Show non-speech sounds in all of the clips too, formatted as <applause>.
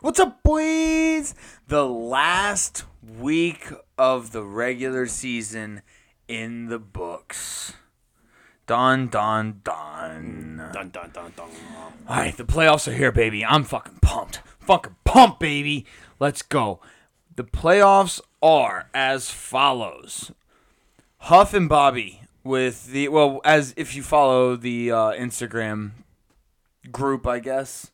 What's up, boys? The last week of the regular season in the books. Dun dun dun. Dun dun dun dun. All right, the playoffs are here, baby. I'm fucking pumped. Fucking pumped, baby. Let's go. The playoffs are as follows. Huff and Bobby with the well, as if you follow the uh, Instagram group, I guess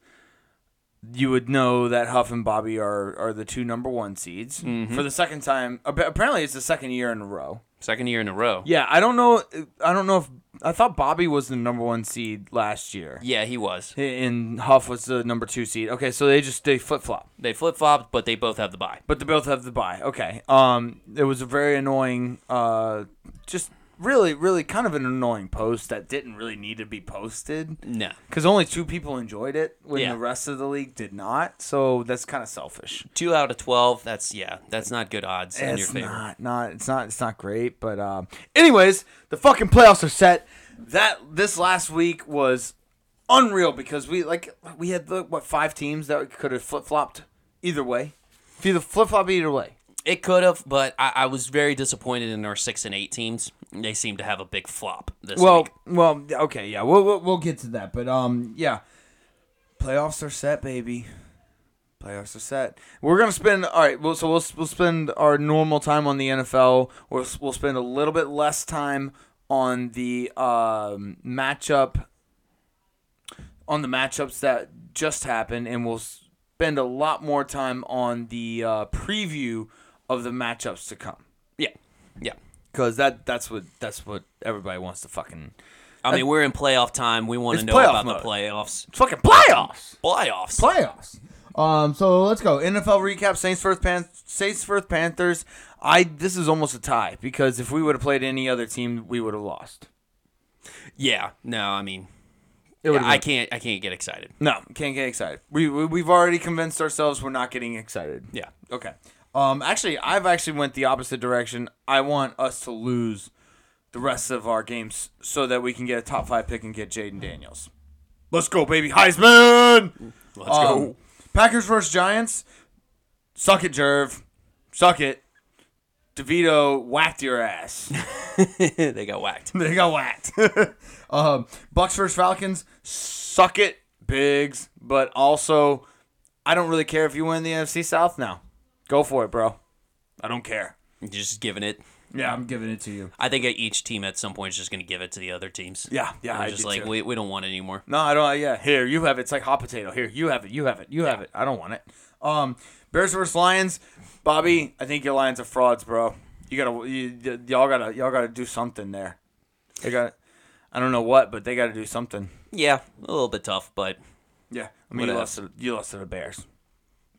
you would know that Huff and Bobby are are the two number one seeds for the second time. Apparently, it's the second year in a row. Second year in a row. Yeah, I don't know. I don't know if I thought Bobby was the number one seed last year, Yeah, he was. and Huff was the number two seed. Okay, so they just they flip flop, They flip flopped, but they both have the buy. but they both have the buy. Okay, um, it was a very annoying, uh, just really, really kind of an annoying post that didn't really need to be posted. No. Because only two people enjoyed it when Yeah. the rest of the league did not. So that's kind of selfish. Two out of twelve. That's yeah. That's not good odds in your It's favor. not, not, it's not, it's not great. But um, anyways, the fucking playoffs are set. That this last week was unreal because we like we had the, what five teams that could have flip flopped either way. If either flip flop either way. It could have, but I, I was very disappointed in our six and eight teams. They seem to have a big flop this Well, week. well, okay, yeah, we'll, we'll we'll get to that, but um, yeah, playoffs are set, baby. Playoffs are set. We're gonna spend all right. Well, so we'll we'll spend our normal time on the NFL. We'll we'll spend a little bit less time on the um, matchup on the matchups that just happened, and we'll spend a lot more time on the uh, preview of the matchups to come. Yeah, yeah. Cause that that's what that's what everybody wants to fucking I mean, we're in playoff time. We want It's to know playoff about mode. the playoffs. fucking playoffs. Playoffs. playoffs. Um, so let's go. NFL recap: Saints first Pan- Saints first Panthers. I this is almost a tie because if we would have played any other team, we would have lost. yeah. No, I mean, It would've I been- can't. I can't get excited. No, can't get excited. We, we we've already convinced ourselves we're not getting excited. Yeah. Okay. Um, actually, I've actually went the opposite direction. I want us to lose the rest of our games so that we can get a top five pick and get Jayden Daniels. Let's go, baby, Heisman. Let's Um, go. Packers versus Giants. Suck it, Jerv. Suck it. DeVito whacked your ass. <laughs> they got whacked. they got whacked. <laughs> um, Bucs versus Falcons. Suck it, Bigs. But also, I don't really care if you win the NFC South now. Go for it, bro. I don't care. Just giving it. Yeah, I'm giving it to you. I think each team at some point is just going to give it to the other teams. Yeah, yeah, They're I just do like too. we, we don't want it anymore. No, I don't. Yeah, here you have it. It's like hot potato. Here you have it. You have it. You have it. I don't want it. Um, Bears versus Lions. Bobby, I think your Lions are frauds, bro. You gotta, you, y- y'all gotta, y'all gotta do something there. They got, I don't know what, but they gotta do something. Yeah, a little bit tough, but Yeah, I mean, you lost, to, you lost to the Bears.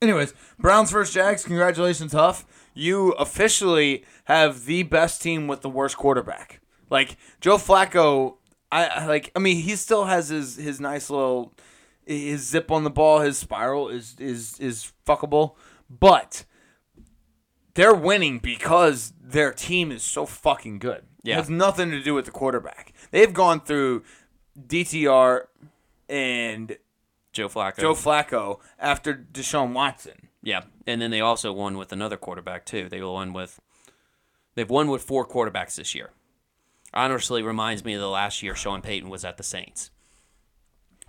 Anyways, Browns versus Jags. Congratulations, Huff. You officially have the best team with the worst quarterback. Like Joe Flacco, I, like. I mean, he still has his his nice little his zip on the ball. His spiral is is is fuckable, but they're winning because their team is so fucking good. Yeah. It has nothing to do with the quarterback. They've gone through DTR and Joe Flacco. Joe Flacco after Deshaun Watson. yeah, and then they also won with another quarterback too. They won with they've won with four quarterbacks this year. Honestly, reminds me of the last year Sean Payton was at the Saints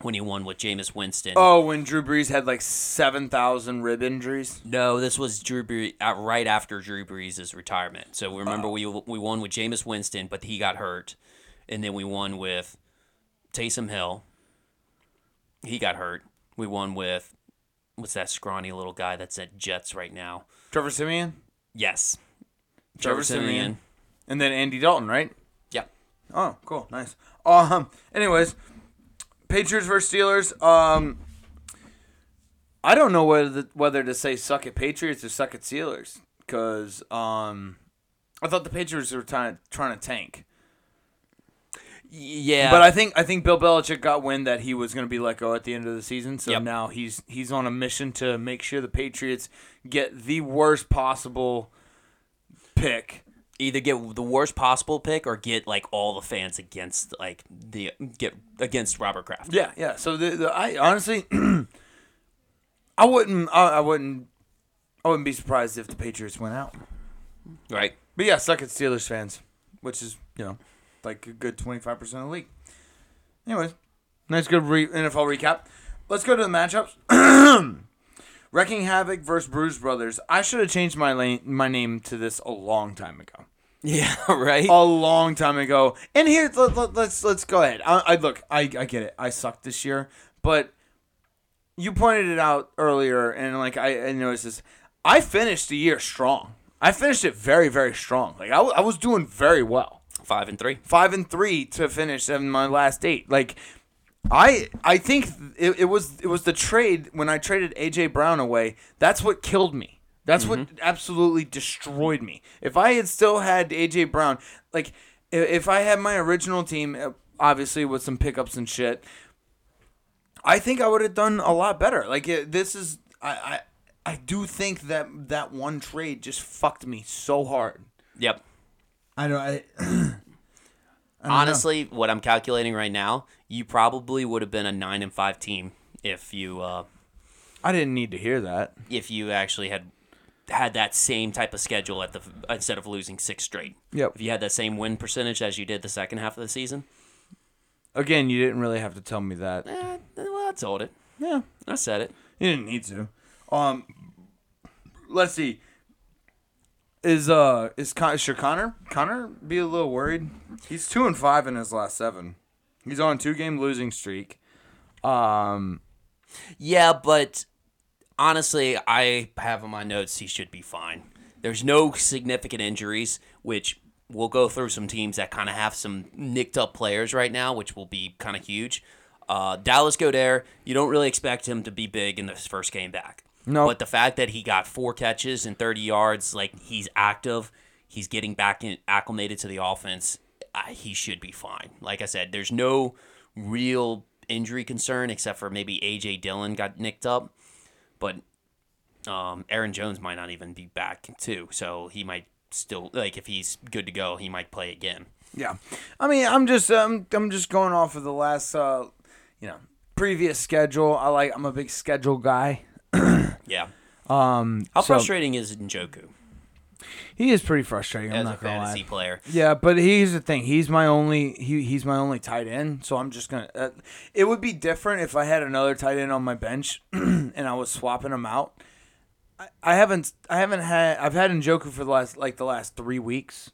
when he won with Jameis Winston. Oh, when Drew Brees had like seven thousand rib injuries. No, this was Drew Brees uh, right after Drew Brees' retirement. So remember, we we won with Jameis Winston, but he got hurt, and then we won with Taysom Hill. He got hurt. We won with what's that scrawny little guy that's at Jets right now? Trevor Siemian, Yes, Trevor Siemian. and then Andy Dalton, right? Yeah, Oh, cool, nice. Um, anyways, Patriots versus Steelers. Um, I don't know whether whether to say suck at Patriots or suck at Steelers because um, I thought the Patriots were trying trying to tank. Yeah. But I think I think Bill Belichick got wind that he was going to be let go at the end of the season, so Yep. now he's he's on a mission to make sure the Patriots get the worst possible pick. either get the worst possible pick or get like all the fans against like the get against Robert Kraft. Yeah, yeah. So the, the I honestly, <clears throat> I wouldn't. I, I wouldn't. I wouldn't be surprised if the Patriots went out. Right. But yeah, suck at Steelers fans, which is you know like a good twenty five percent of the league. Anyways, nice good re- NFL recap. Let's go to the matchups. <clears throat> Wrecking Havoc versus Bruise Brothers. I should have changed my lane, my name to this a long time ago. Yeah. <laughs> Right. A long time ago. And here, let, let, let's let's go ahead. I, I look. I, I get it. I sucked this year, but you pointed it out earlier, and like I, I noticed this. I finished the year strong. I finished it very very strong. Like I, w- I was doing very well. Five and three. Five and three to finish in my last eight. Like I I think it, it was it was the trade when I traded AJ Brown away. That's what killed me. That's what absolutely destroyed me. If I had still had AJ Brown, like i- if I had my original team, uh, obviously with some pickups and shit, I think I would have done a lot better. Like it, this is I, I I do think that that one trade just fucked me so hard. Yep. I <clears throat> know I. Honestly, what I'm calculating right now, you probably would have been a nine and five team if you uh, I didn't need to hear that. if you actually had had that same type of schedule at the instead of losing six straight. Yep. If you had that same win percentage as you did the second half of the season, Again, you didn't really have to tell me that. eh, well, I told it. Yeah, I said it. you didn't need to. Um, let's see. Is uh is Con- should Connor Connor be a little worried? He's two and five in his last seven. He's on a two game losing streak. Um, Yeah, but honestly, I have on my notes he should be fine. There's no significant injuries, which we'll go through some teams that kind of have some nicked up players right now, which will be kind of huge. Uh, Dallas Goedert, you don't really expect him to be big in this first game back. No. But the fact that he got four catches and 30 yards, like he's active, he's getting back in, acclimated to the offense, uh, he should be fine. Like I said, there's no real injury concern except for maybe AJ Dillon got nicked up, but um, Aaron Jones might not even be back too, so he might still like if he's good to go, he might play again. yeah. I mean, I'm just um I'm just going off of the last uh you know previous schedule. I like I'm a big schedule guy. Yeah. Um, How so- frustrating is Njoku He is pretty frustrating. I'm as a gonna lie. fantasy player? Yeah, but here's the thing. He's my only he, he's my only tight end, so I'm just gonna. Uh, it would be different if I had another tight end on my bench <clears throat> and I was swapping them out. I, I haven't I haven't had I've had Njoku for the last like the last three weeks,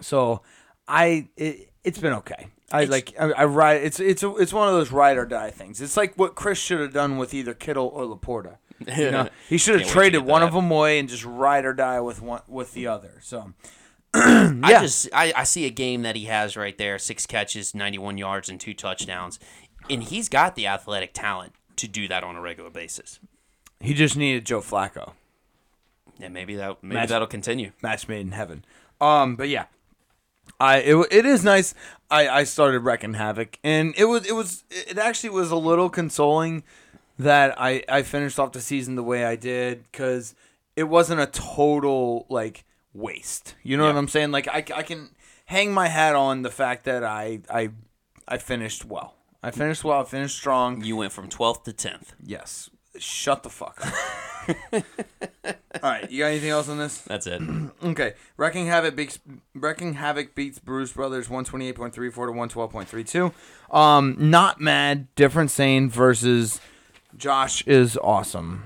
so I it, it's been okay. I It's- like I, I ride. It's it's a, it's one of those ride or die things. It's like what Chris should have done with either Kittle or Laporta. <laughs> You know, <laughs> he should have Can't wait to traded one that. of them away and just ride or die with one with the other. So. <clears throat> I Yeah. just I, I see a game that he has right there, six catches, ninety one yards, and two touchdowns. And he's got the athletic talent to do that on a regular basis. He just needed Joe Flacco. And maybe that maybe Match- that'll continue. Match made in heaven. Um, but yeah, I it, it is nice. I I started wrecking havoc, and it was it was it actually was a little consoling that I I finished off the season the way I did because it wasn't a total like waste. You know what I'm saying? Like I I can hang my hat on the fact that I I I finished well. I finished well. I finished strong. You went from twelfth to tenth. Yes. Shut the fuck up. <laughs> All right, you got anything else on this? That's it. <clears throat> Okay, Wrecking Havoc beats Wrecking Havoc beats Bruise Brothers one twenty eight point three four to one twelve point three two. Um, not mad. Different Sane versus Josh is awesome.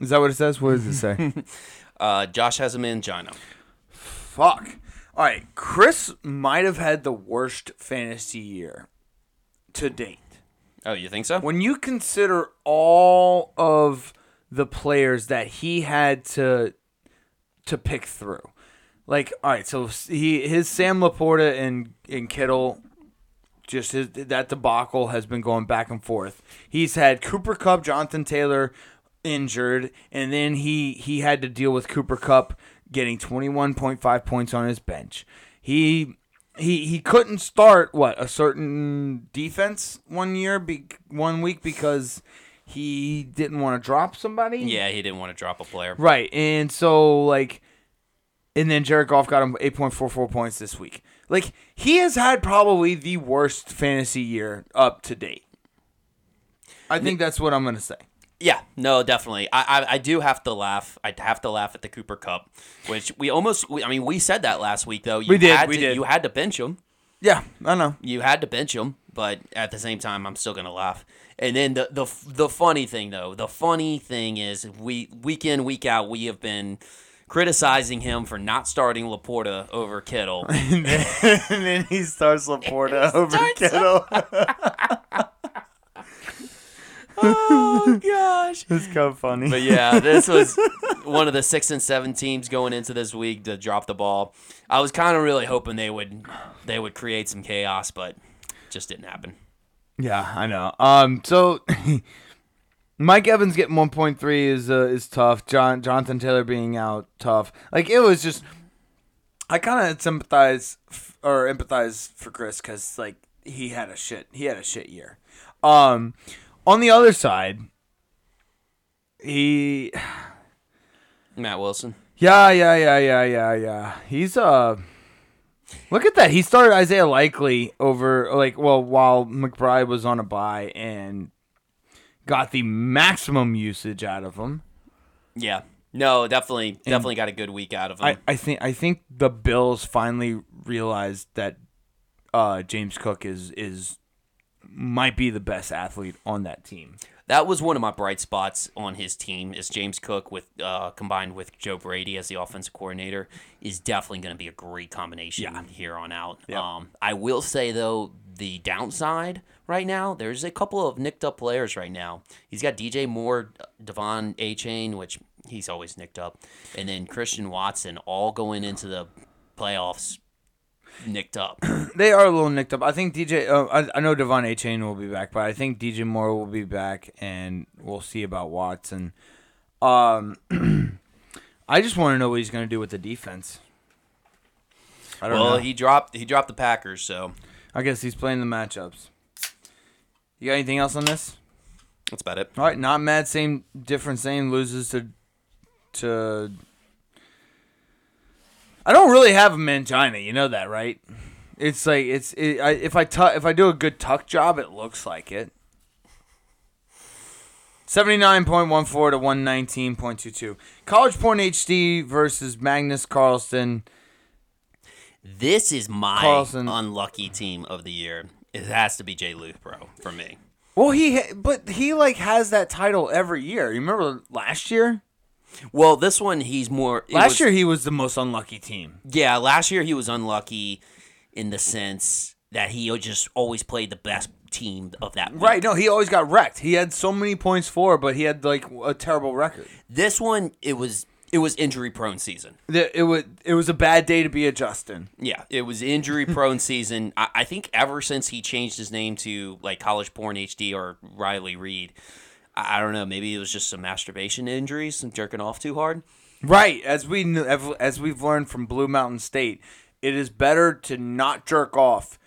Is that what it says? What does it say? <laughs> Uh, Josh has a mangina. Fuck. All right, Chris might have had the worst fantasy year to date. Oh, you think so? When you consider all of the players that he had to to pick through, like all right, so he his Sam Laporta and and Kittle, just his that debacle has been going back and forth. He's had Cooper Kupp, Jonathan Taylor injured, and then he he had to deal with Cooper Kupp getting twenty one point five points on his bench. He he he couldn't start what a certain defense one year be, one week because he didn't want to drop somebody. Yeah, he didn't want to drop a player. Right. And so like and then Jared Goff got him 8.44 points this week. Like he has had probably the worst fantasy year up to date. I think that's what I'm going to say. Yeah, no, definitely. I, I I do have to laugh. I have to laugh at the Cooper Kupp, which we almost. We, I mean, we said that last week though. You We did, Had we to, did. You had to bench him. Yeah, I know. You had to bench him, but at the same time, I'm still gonna laugh. And then the the the funny thing though, the funny thing is we week in week out we have been criticizing him for not starting Laporta over Kittle. <laughs> and then he starts Laporta over Kittle. <laughs> <laughs> oh gosh. it's kind of funny. But yeah, this was one of the six and seven teams going into this week to drop the ball. I was kind of really hoping they would they would create some chaos, but just didn't happen. Yeah, I know. Um, so Mike Evans getting one point three is uh, is tough. John Jonathan Taylor being out tough. Like it was just, I kind of sympathize f- or empathize for Chris because like he had a shit he had a shit year. Um, on the other side, he Matt Wilson. yeah yeah yeah yeah yeah yeah he's uh. Look at that. He started Isaiah Likely over like well while McBride was on a bye and got the maximum usage out of him. Yeah. No, definitely definitely got a good week out of him. I, I think I think the Bills finally realized that uh, James Cook is is might be the best athlete on that team. that was one of my bright spots on his team is James Cook with uh, combined with Joe Brady as the offensive coordinator is definitely going to be a great combination here on out. Um, I will say though the downside right now there's a couple of nicked up players right now. He's got DJ Moore, De'Von Achane, which he's always nicked up, and then Christian Watson all going into the playoffs nicked up. <clears throat> They are a little nicked up. I think DJ. Uh, I, I know De'Von Achane will be back, but I think DJ Moore will be back, and we'll see about Watson. Um, <clears throat> I just want to know what he's going to do with the defense. I don't well, know. he dropped he dropped the Packers, so I guess he's playing the matchups. You got anything else on this? that's about it. All right, not mad. Same different. Same loses to to. I don't really have a mangina. You know that, right? It's like it's it, I, if I tu- if I do a good tuck job, it looks like it. Seventy nine point one four to one nineteen point two two. College Porn HD versus Magnus Carlsen. This is my Carlson. unlucky team of the year. It has to be Jay Luthbro for me. Well, he but he like has that title every year. You remember last year? Well, this one he's more. Last was- year he was the most unlucky team. yeah, last year he was unlucky in the sense that he just always played the best team of that. week. Right. No, he always got wrecked. He had so many points for, but he had like a terrible record. This one it was it was injury prone season. The- It was it was a bad day to be a Justin. Yeah, it was injury prone <laughs> season. I, I think ever since he changed his name to like College Porn HD or Riley Reid, I, I don't know. Maybe it was just some masturbation injuries, some jerking off too hard. Right. As we as we've learned from Blue Mountain State, it is better to not jerk off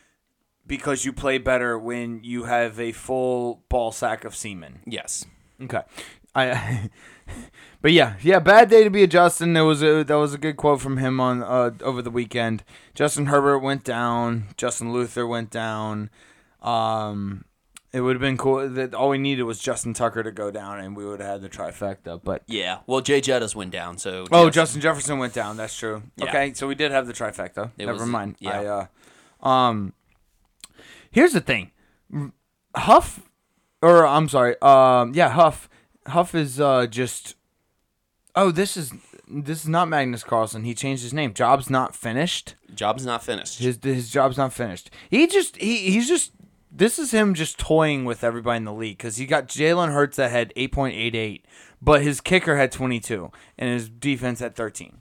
because you play better when you have a full ball sack of semen. Yes. Okay. I <laughs> But yeah, yeah, bad day to be a Justin. There was a that was a good quote from him on uh, over the weekend. Justin Herbert went down. Justin Luther went down. Um, it would have been cool. That all we needed was Justin Tucker to go down, and we would have had the trifecta. But Yeah. Well, Jay Jettas went down, so oh, yes. Justin Jefferson went down. That's true. Yeah. Okay, so we did have the trifecta. It Never was- mind. yeah. I, uh, um, here's the thing, Huff, or I'm sorry. Um, yeah, Huff. Huff is uh just. Oh, this is this is not Magnus Carlsen. He changed his name. Job's not finished. job's not finished. His his job's not finished. He just he he's just. This is him just toying with everybody in the league because he got Jalen Hurts that had 8.88, but his kicker had 22 and his defense had 13.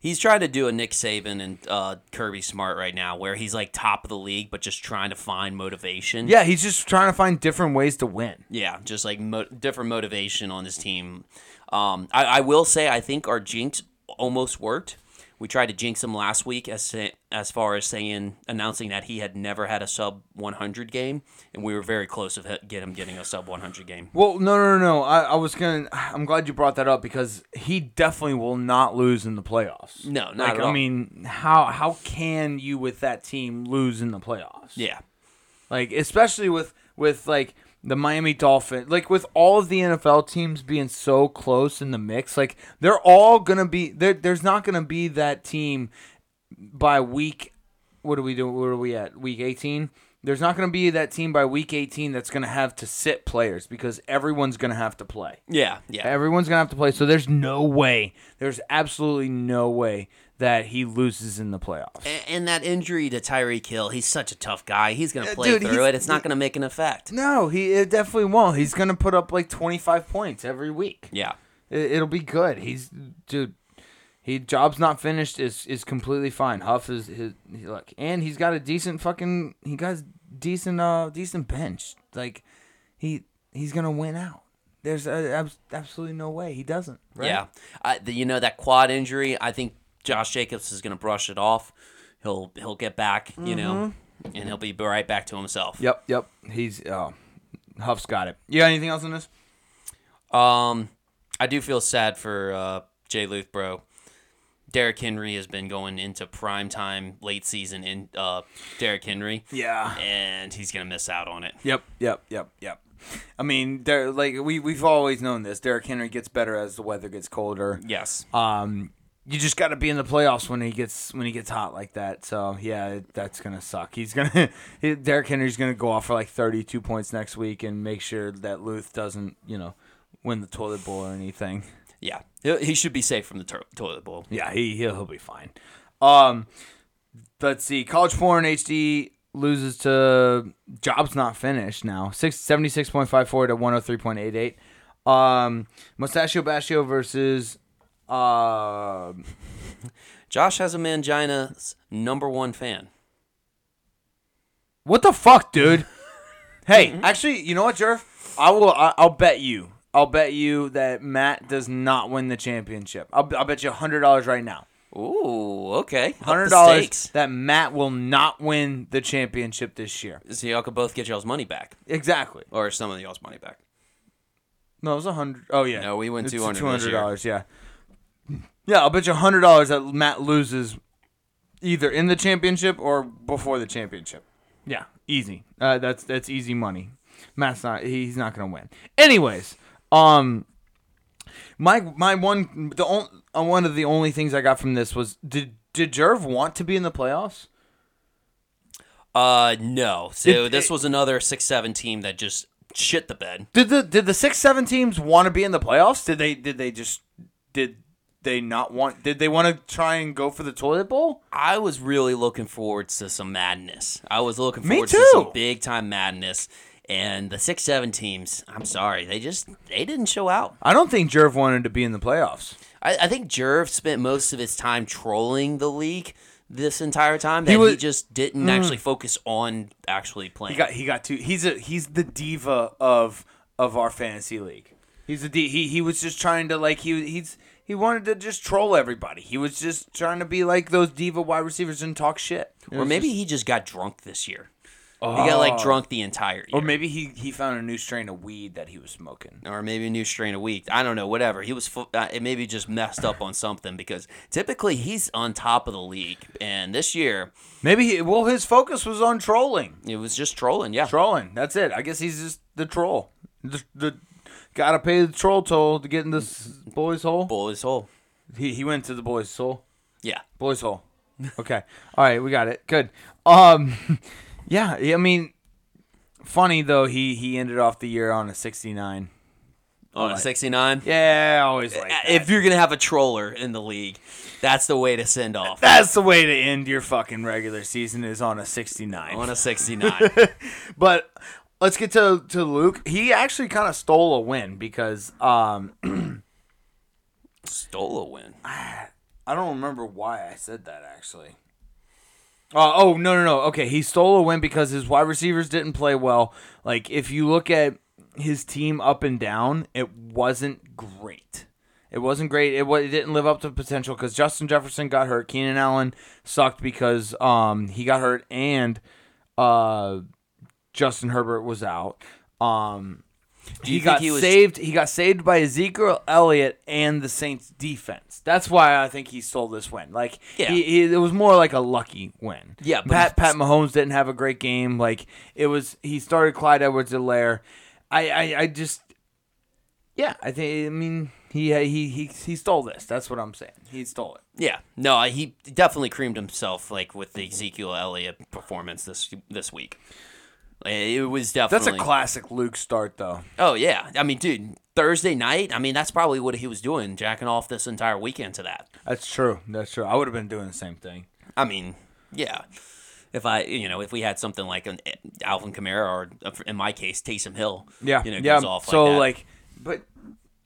He's trying to do a Nick Saban and uh, Kirby Smart right now, where he's like top of the league, but just trying to find motivation. Yeah, he's just trying to find different ways to win. Yeah, just like mo- different motivation on his team. Um, I, I will say I think our jinx almost worked. We tried to jinx him last week as as far as saying announcing that he had never had a sub 100 game, and we were very close of get him getting a sub 100 game. Well, no, no, no, no. I, I was gonna. I'm glad you brought that up because he definitely will not lose in the playoffs. No, not like, at I all. mean, how how can you with that team lose in the playoffs? Yeah, Like especially with with like the Miami Dolphins, like with all of the NFL teams being so close in the mix, like they're all gonna be there. There's not gonna be that team by week. What do we do? Where are we at? Week 18. There's not gonna be that team by week 18 that's gonna have to sit players because everyone's gonna have to play. Yeah, yeah. Everyone's gonna have to play. So there's no way. There's absolutely no way that he loses in the playoffs. A- And that injury to Tyreek Hill, he's such a tough guy. He's going to play dude, through it. It's not going to make an effect. No, he it definitely won't. He's gonna put up like 25 points every week. Yeah. It, it'll be good. He's dude. He job's not finished is is completely fine. Huff is his he, look, and he's got a decent fucking. He got decent uh decent bench. Like he he's gonna win out. There's uh, abs- absolutely no way he doesn't. Right? Yeah. I, the, you know, that quad injury, I think Josh Jacobs is going to brush it off. He'll he'll get back, you know, and he'll be right back to himself. Yep. Yep. He's oh, Huff's got it. You got anything else on this? Um, I do feel sad for uh, Jay Luthbro. Derrick Henry has been going into prime time, late season in uh, Derrick Henry, Yeah. and he's gonna miss out on it. Yep, yep, yep, yep. I mean, there like we we've always known this. Derrick Henry gets better as the weather gets colder. Yes. Um, you just got to be in the playoffs when he gets when he gets hot like that. So yeah, that's gonna suck. He's gonna <laughs> Derrick Henry's gonna go off for like thirty two points next week and make sure that Luth doesn't you know win the toilet bowl or anything. Yeah. He he should be safe from the to- toilet bowl. Yeah, he he'll, he'll be fine. Um, let's see. College porn HD loses to jobs not finished now. Six seventy six point five four to one hundred three point eight eight. Um, Must-Stash-io Bashio versus uh Josh has a mangina's number one fan. what the fuck, dude? <laughs> hey, actually, you know what, Jerv? I will. I, I'll bet you. I'll bet you that Matt does not win the championship. I'll, I'll bet you hundred dollars right now. Ooh, okay. Up the Hundred dollars stakes. that Matt will not win the championship this year. So y'all could both get y'all's money back, Exactly. or some of y'all's money back. No, it was a hundred. Oh yeah. No, we went It's 200 this Two hundred year. dollars. Yeah. Yeah, I'll bet you hundred dollars that Matt loses, either in the championship or before the championship. Yeah, easy. Uh, that's that's easy money. Matt's not. He's not gonna win. Anyways, um, my my one the on, uh, one of the only things I got from this was did did Jerv want to be in the playoffs? Uh, no. So It- this it- was another six seven team that just shit the bed. Did the did the six seven teams want to be in the playoffs? Did they did they just did they not want? Did they want to try and go for the toilet bowl? I was really looking forward to some madness. I was looking forward to some big time madness. And the six seven teams, I'm sorry, they just they didn't show out. I don't think Jerv wanted to be in the playoffs. I, I think Jerv spent most of his time trolling the league this entire time. That he, was- just didn't mm. actually focus on actually playing. He got he got two. He's a he's the diva of of our fantasy league. He's a di- he he was just trying to like he he's he wanted to just troll everybody. He was just trying to be like those diva wide receivers and talk shit. It or was maybe just- he just got drunk this year. He got like drunk the entire year. or maybe he he found a new strain of weed that he was smoking. or maybe a new strain a week. I don't know, whatever. He was fu- uh, it maybe just messed up on something because typically he's on top of the league, and this year Maybe he, well his focus was on trolling. it was just trolling. Yeah, Trolling. That's it. I guess he's just the troll. The, the gotta pay the troll toll to get in this boys' hole. boys hole. He he went to the boys' hole. Yeah, Boys' hole. Okay. <laughs> All right, we got it. Good. Um, <laughs> yeah. I mean, funny though. He he ended off the year on a sixty nine. on a sixty nine. Yeah, I always like that. If you're gonna have a troller in the league, that's the way to send off. That's the way to end your fucking regular season is on a sixty nine. on a sixty nine. <laughs> But let's get to to Luke. He actually kind of stole a win because um <clears throat> Stole a win. <sighs> I don't remember why I said that actually. Uh, oh no no no. Okay, he stole a win because his wide receivers didn't play well. Like if you look at his team up and down, it wasn't great. It wasn't great. It, it didn't live up to potential because Justin Jefferson got hurt. Keenan Allen sucked because um he got hurt and uh Justin Herbert was out. Um you he think got he was- saved. He got saved by Ezekiel Elliott and the Saints defense. That's why I think he stole this win. Like, Yeah. he, he, it was more like a lucky win. Yeah, Pat Pat Mahomes didn't have a great game. Like, it was he started Clyde Edwards-Helaire. I, I, I just, yeah, I think. I mean, he, he, he, he stole this. That's what I'm saying. He stole it. Yeah, no, he definitely creamed himself like with the Ezekiel Elliott performance this this week. It was definitely That's a classic Luke start, though. Oh yeah, I mean, dude, Thursday night. I mean, that's probably what he was doing, jacking off this entire weekend to that. That's true. That's true. I would have been doing the same thing. I mean, yeah. If I, you know, if we had something like an Alvin Kamara or, uh, in my case, Taysom Hill, Yeah, you know, yeah. goes off so like that. like, but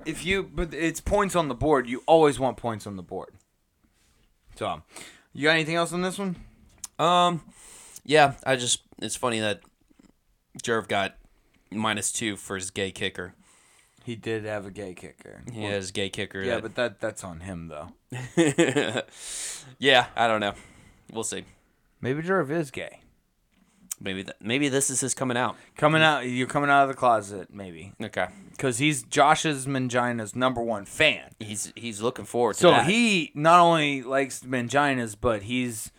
if you, but it's points on the board. You always want points on the board. So, you got anything else on this one? Um, yeah, I just it's funny that Jerv got minus two for his gay kicker. He did have a gay kicker. He has gay kicker. Yeah, that- but that that's on him though. <laughs> yeah, I don't know. We'll see. Maybe Jerv is gay. Maybe th- maybe this is his coming out. Coming out, you're coming out of the closet, maybe, Okay, because he's Josh's Mangina's number one fan. he's he's looking forward to So that. he not only likes Manginas, but he's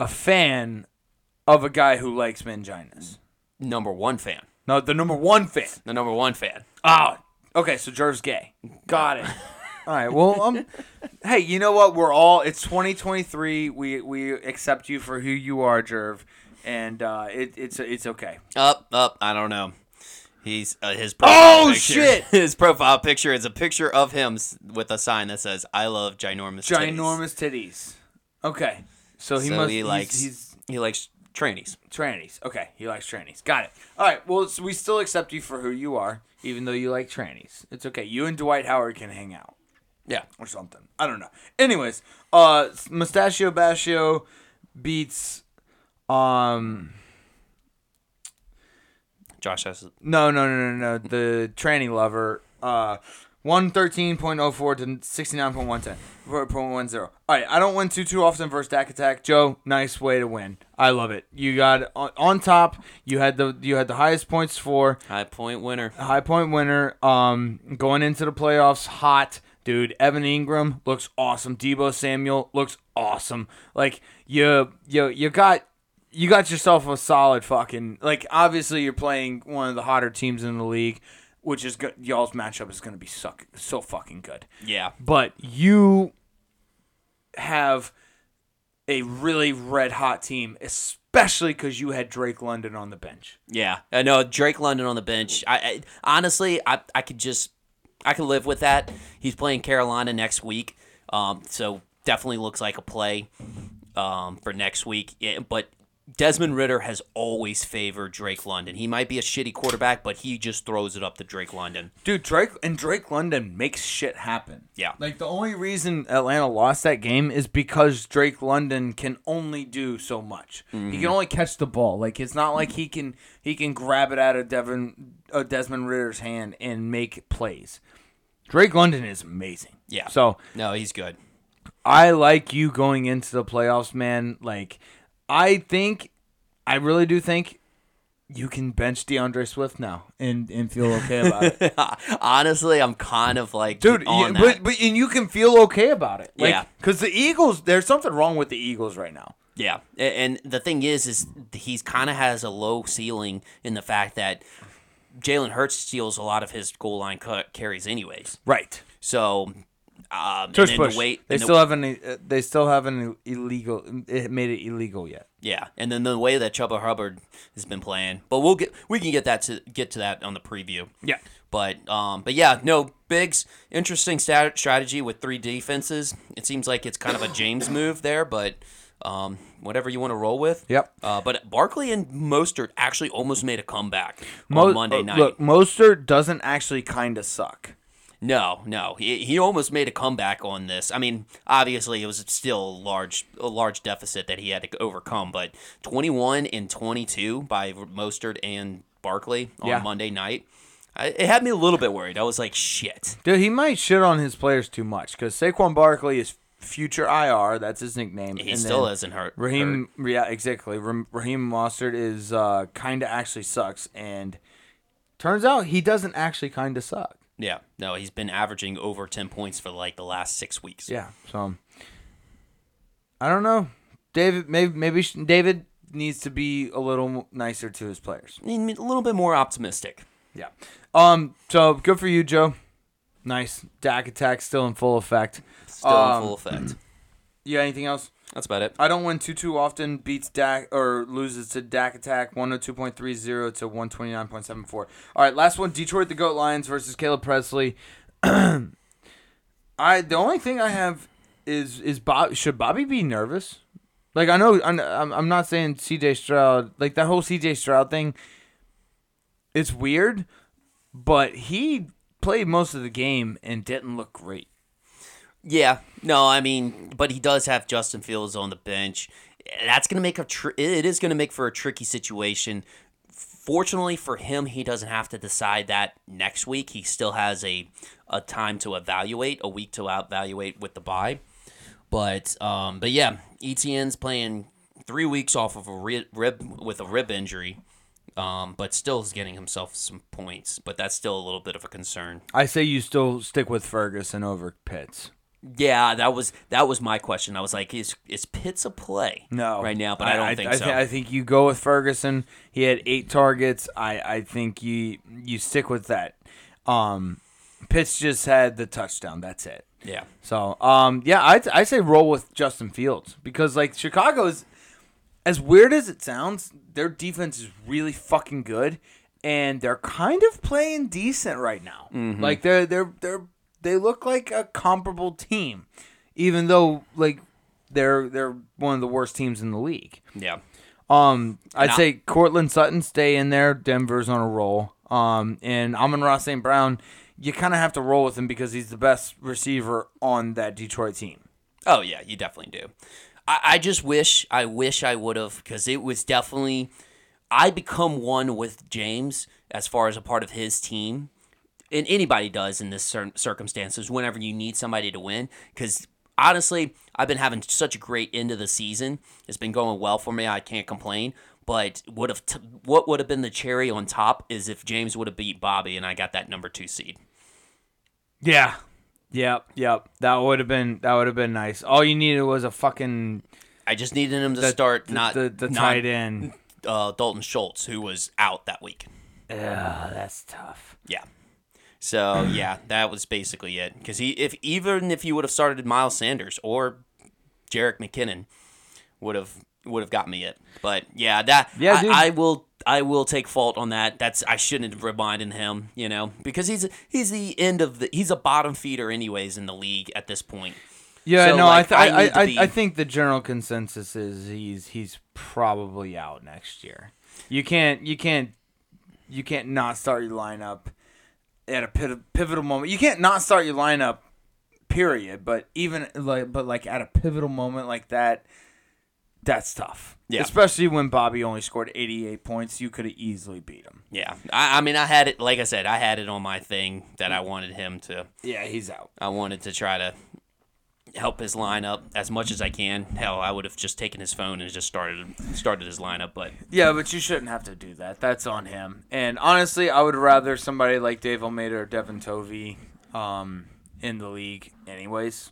a fan of a guy who likes Manginas. Number one fan, No, the number one fan. the number one fan. Oh, okay. So Jerv's gay. Got it. <laughs> all right. Well, um, hey, you know what? We're all. It's 2023. We we accept you for who you are, Jerv, and uh, it, it's it's okay. Up, up. I don't know. He's uh, his profile Oh, picture, shit! <laughs> His profile picture is a picture of him with a sign that says "I love ginormous." titties." Ginormous titties. Okay. So he So must. he he's- likes He's, he likes trannies. trannies. Okay, he likes trannies. Got it. All right. Well, so we still accept you for who you are, even though you like trannies. It's okay. You and Dwight Howard can hang out. Yeah. or something. I don't know. Anyways, uh, Must-Stash-io Bashio beats. Um, Josh has no, no, no, no, no. The tranny lover. Uh, one thirteen point oh four to sixty nine point one ten. Point one zero. All right, I don't win too too often versus Dak Attack. Joe, nice way to win. I love it. You got on, on top. You had the you had the highest points for. high point winner. High point winner. Um, going into the playoffs, hot dude. Evan Engram looks awesome. Deebo Samuel looks awesome. Like you, you, you got, you got yourself a solid fucking. Like obviously you're playing one of the hotter teams in the league, which is good. Y'all's matchup is gonna be suck so fucking good. Yeah. But you have a really red hot team, especially because you had Drake London on the bench. Yeah, I know Drake London on the bench. I, I honestly, I, I could just, I could live with that. He's playing Carolina next week, um, so definitely looks like a play um, for next week. Yeah, but Desmond Ridder has always favored Drake London. He might be a shitty quarterback, but he just throws it up to Drake London. Dude, Drake and Drake London makes shit happen. Yeah. Like the only reason Atlanta lost that game is because Drake London can only do so much. He can only catch the ball. Like it's not like he can he can grab it out of Devin uh, Desmond Ridder's hand and make plays. Drake London is amazing. Yeah. So No, he's good. I like you going into the playoffs, man. Like, I think, I really do think you can bench D'Andre Swift now and, and feel okay about it. <laughs> Honestly, I'm kind of like Dude, yeah, but, but and you can feel okay about it. Like, Yeah. Because the Eagles, there's something wrong with the Eagles right now. Yeah, and the thing is, is he's kind of has a low ceiling in the fact that Jalen Hurts steals a lot of his goal line cut carries, anyways. Right. So, um, Tush push. the way they and the- still haven't. Uh, they still haven't illegal. It made it illegal yet. yeah, and then the way that Chuba Hubbard has been playing, but we'll get we can get that to get to that on the preview. Yeah. But um, but yeah, no bigs. interesting stat- strategy with three defenses. It seems like it's kind of a James move there, but um, whatever you want to roll with. Yep. Uh, but Barkley and Mostert actually almost made a comeback Mo- on Monday uh, night. Look, Mostert doesn't actually kind of suck. No, no, he, he almost made a comeback on this. I mean, obviously it was still a large a large deficit that he had to overcome, but 21 and 22 by Mostert and Barkley on Yeah. Monday night. I, it had me a little bit worried. I was like, shit. Dude, he might shit on his players too much because Saquon Barkley is future IR. That's his nickname. He and still isn't hurt. hurt. Raheem, yeah, exactly. Raheem Mostert is uh, kind of actually sucks, and turns out he doesn't actually kind of suck. Yeah, no, he's been averaging over 10 points for like the last six weeks. Yeah, so I don't know. David, maybe maybe David needs to be a little nicer to his players. A little bit more optimistic. Yeah. Um. So good for you, Joe. Nice. Dak attack still in full effect. Still Um, in full effect. You got anything else? That's about it. I don't win too too often. Beats Dak or loses to Dak attack 102.30 to 129.74. All right, last one. Detroit the Goat Lions versus Caleb Pressley. <clears throat> I the only thing I have is is Bob should Bobby be nervous? Like I know I'm I'm I'm not saying C.J. Stroud like that whole C.J. Stroud thing. It's weird, but he played most of the game and didn't look great. Yeah, no, I mean, but he does have Justin Fields on the bench. That's gonna make a tr- it is gonna make for a tricky situation. Fortunately for him, he doesn't have to decide that next week. He still has a a time to evaluate, a week to evaluate with the bye. But um, but yeah, ETN's playing three weeks off of a rib, rib with a rib injury, um, but still is getting himself some points. But that's still a little bit of a concern. I say you still stick with Ferguson over Pitts. Yeah, that was that was my question. I was like, is is Pitts a play? No, right now, but I, don't think I, so. thi- I think you go with Ferguson. He had eight targets. I, I think you you stick with that. Um, Pitts just had the touchdown. That's it. yeah, So um, yeah, I I say roll with Justin Fields because like Chicago's as weird as it sounds, their defense is really fucking good, and they're kind of playing decent right now. Like they're they're they're they look like a comparable team, even though like they're they're one of the worst teams in the league. yeah, Um, I'd say Courtland Sutton stay in there. Denver's on a roll. Um, and Amon-Ra St. Brown, you kind of have to roll with him because he's the best receiver on that Detroit team. Oh yeah, you definitely do. I, I just wish I wish I would have because it was definitely I become one with James as far as a part of his team, and anybody does in this certain circumstances. Whenever you need somebody to win, because honestly, I've been having such a great end of the season. It's been going well for me. I can't complain. But would have t- what would have been the cherry on top is if James would have beat Bobby and I got that number two seed. Yeah. Yep. Yep. That would have been that would have been nice. All you needed was a fucking I just needed him to the, start the, not the, the not, tight end. uh, Dalton Schultz, who was out that week. Yeah, that's tough. Yeah. So yeah, that was basically it. Because he, if even if you would have started Miles Sanders or Jerick McKinnon, would have would have got me it. But yeah, that Yeah, I. I will I will take fault on that. That's I shouldn't have reminded him. You know, because he's he's the end of the he's a bottom feeder anyways in the league at this point. Yeah, So, no, like, I, I th- I, I, be- I think the general consensus is he's he's probably out next year. You can't you can't you can't not start your lineup at a pivotal moment. You can't not start your lineup, period. But even like but like at a pivotal moment like that, that's tough. Yeah. especially when Bobby only scored eighty eight points. You could have easily beat him. Yeah, I, I mean, I had it. Like I said, I had it on my thing that I wanted him to. Yeah, he's out. I wanted to try to help his lineup as much as I can. Hell, I would have just taken his phone and just started started his lineup. But Yeah, but you shouldn't have to do that. That's on him. And honestly, I would rather somebody like Dave Almeida or Devin Tovey um, in the league, anyways.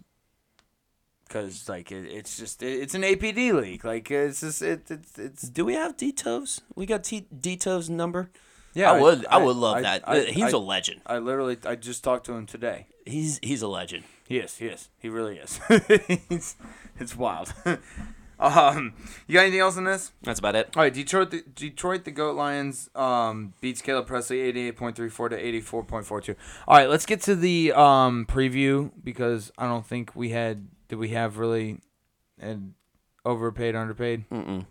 Because like it, it's just it, it's an APD league. Like it's just it, it's it's do we have Deto's? We got T- Deto's number. yeah. I would. I, would love I- that. I, he's I, a legend. I literally I just talked to him today. He's he's a legend. He is. He is. He really is. <laughs> He's- it's wild. <laughs> um, you got anything else in this? That's about it. All right, Detroit. The, Detroit, the Goat Lions um, beats Caleb Pressley eighty-eight point three four to eighty-four point four two. All right, let's get to the um, preview because I don't think we had. Did we have really, and overpaid, underpaid? Mm-mm.